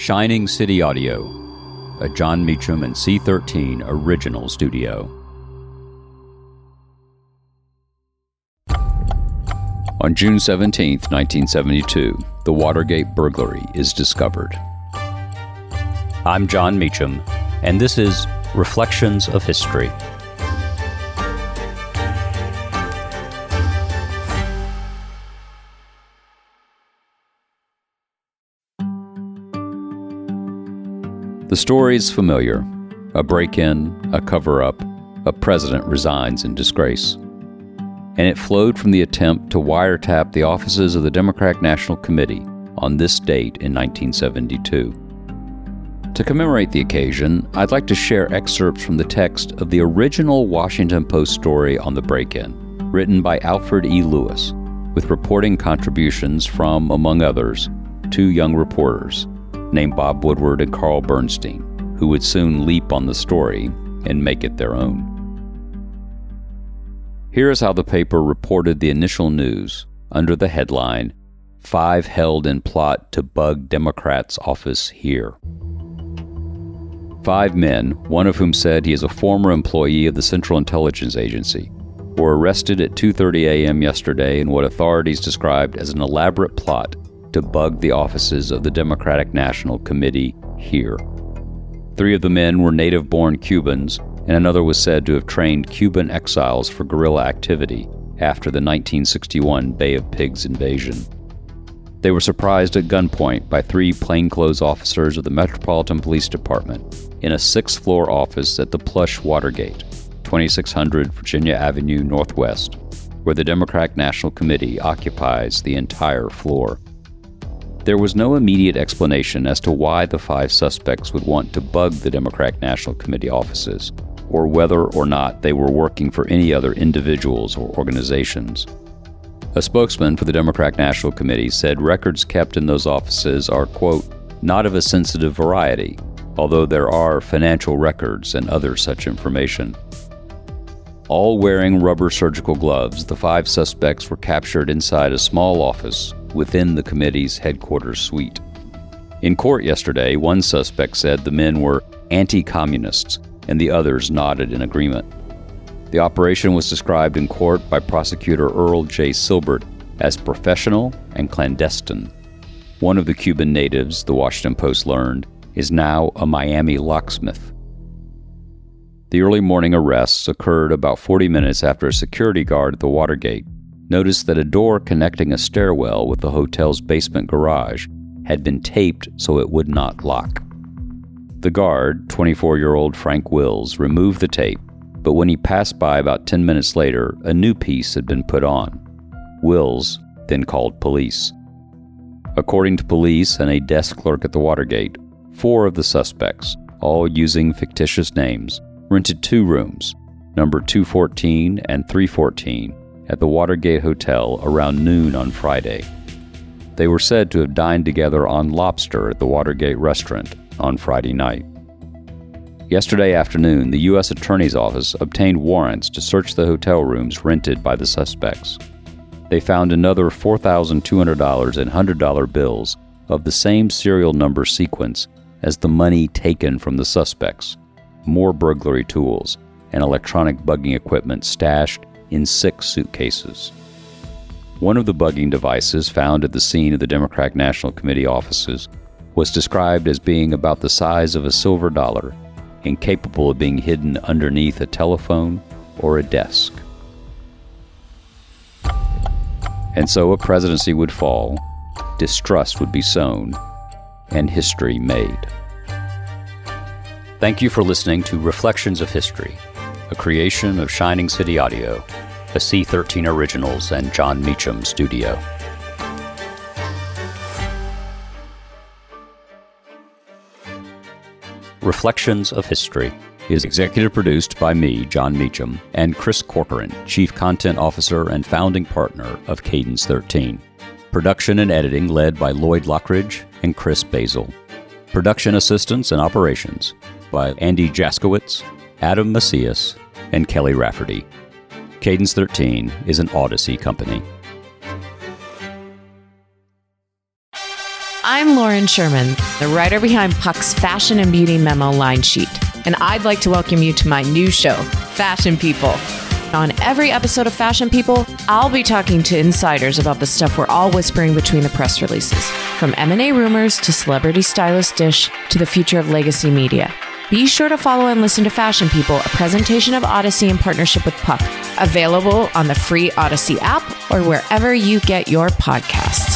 Shining City Audio, a Jon Meacham and C13 original studio. On June 17, 1972, the Watergate burglary is discovered. I'm Jon Meacham, and this is Reflections of History. The story is familiar a break in, a cover up, a president resigns in disgrace. And it flowed from the attempt to wiretap the offices of the Democratic National Committee on this date in 1972. To commemorate the occasion, I'd like to share excerpts from the text of the original Washington Post story on the break in, written by Alfred E. Lewis, with reporting contributions from, among others, two young reporters named Bob Woodward and Carl Bernstein, who would soon leap on the story and make it their own. Here is how the paper reported the initial news under the headline Five Held in Plot to Bug Democrats' Office Here. Five men, one of whom said he is a former employee of the Central Intelligence Agency, were arrested at 2:30 a.m. yesterday in what authorities described as an elaborate plot to bug the offices of the Democratic National Committee here. Three of the men were native born Cubans, and another was said to have trained Cuban exiles for guerrilla activity after the 1961 Bay of Pigs invasion. They were surprised at gunpoint by three plainclothes officers of the Metropolitan Police Department in a sixth floor office at the plush Watergate, 2600 Virginia Avenue Northwest, where the Democratic National Committee occupies the entire floor. There was no immediate explanation as to why the five suspects would want to bug the Democratic National Committee offices, or whether or not they were working for any other individuals or organizations. A spokesman for the Democratic National Committee said records kept in those offices are, quote, not of a sensitive variety, although there are financial records and other such information. All wearing rubber surgical gloves, the five suspects were captured inside a small office within the committee's headquarters suite. In court yesterday, one suspect said the men were anti communists, and the others nodded in agreement. The operation was described in court by prosecutor Earl J. Silbert as professional and clandestine. One of the Cuban natives, the Washington Post learned, is now a Miami locksmith. The early morning arrests occurred about 40 minutes after a security guard at the Watergate noticed that a door connecting a stairwell with the hotel's basement garage had been taped so it would not lock. The guard, 24 year old Frank Wills, removed the tape, but when he passed by about 10 minutes later, a new piece had been put on. Wills then called police. According to police and a desk clerk at the Watergate, four of the suspects, all using fictitious names, rented two rooms, number 214 and 314, at the Watergate Hotel around noon on Friday. They were said to have dined together on lobster at the Watergate restaurant on Friday night. Yesterday afternoon, the U.S. Attorney's Office obtained warrants to search the hotel rooms rented by the suspects. They found another $4,200 and $100 bills of the same serial number sequence as the money taken from the suspects, more burglary tools, and electronic bugging equipment stashed in six suitcases. One of the bugging devices found at the scene of the Democratic National Committee offices was described as being about the size of a silver dollar and capable of being hidden underneath a telephone or a desk. And so a presidency would fall, distrust would be sown, and history made. Thank you for listening to Reflections of History a creation of Shining City Audio, a C13 Originals and Jon Meacham studio. Reflections of History is executive produced by me, Jon Meacham, and Chris Corcoran, Chief Content Officer and founding partner of Cadence 13. Production and editing led by Lloyd Lockridge and Chris Basil. Production assistance and operations by Andy Jaskowitz, Adam Macias, and Kelly Rafferty. Cadence 13 is an Odyssey company. I'm Lauren Sherman, the writer behind Puck's Fashion and Beauty Memo line sheet, and I'd like to welcome you to my new show, Fashion People. On every episode of Fashion People, I'll be talking to insiders about the stuff we're all whispering between the press releases, from M&A rumors to celebrity stylist dish to the future of legacy media. Be sure to follow and listen to Fashion People, a presentation of Odyssey in partnership with Puck, available on the free Odyssey app or wherever you get your podcasts.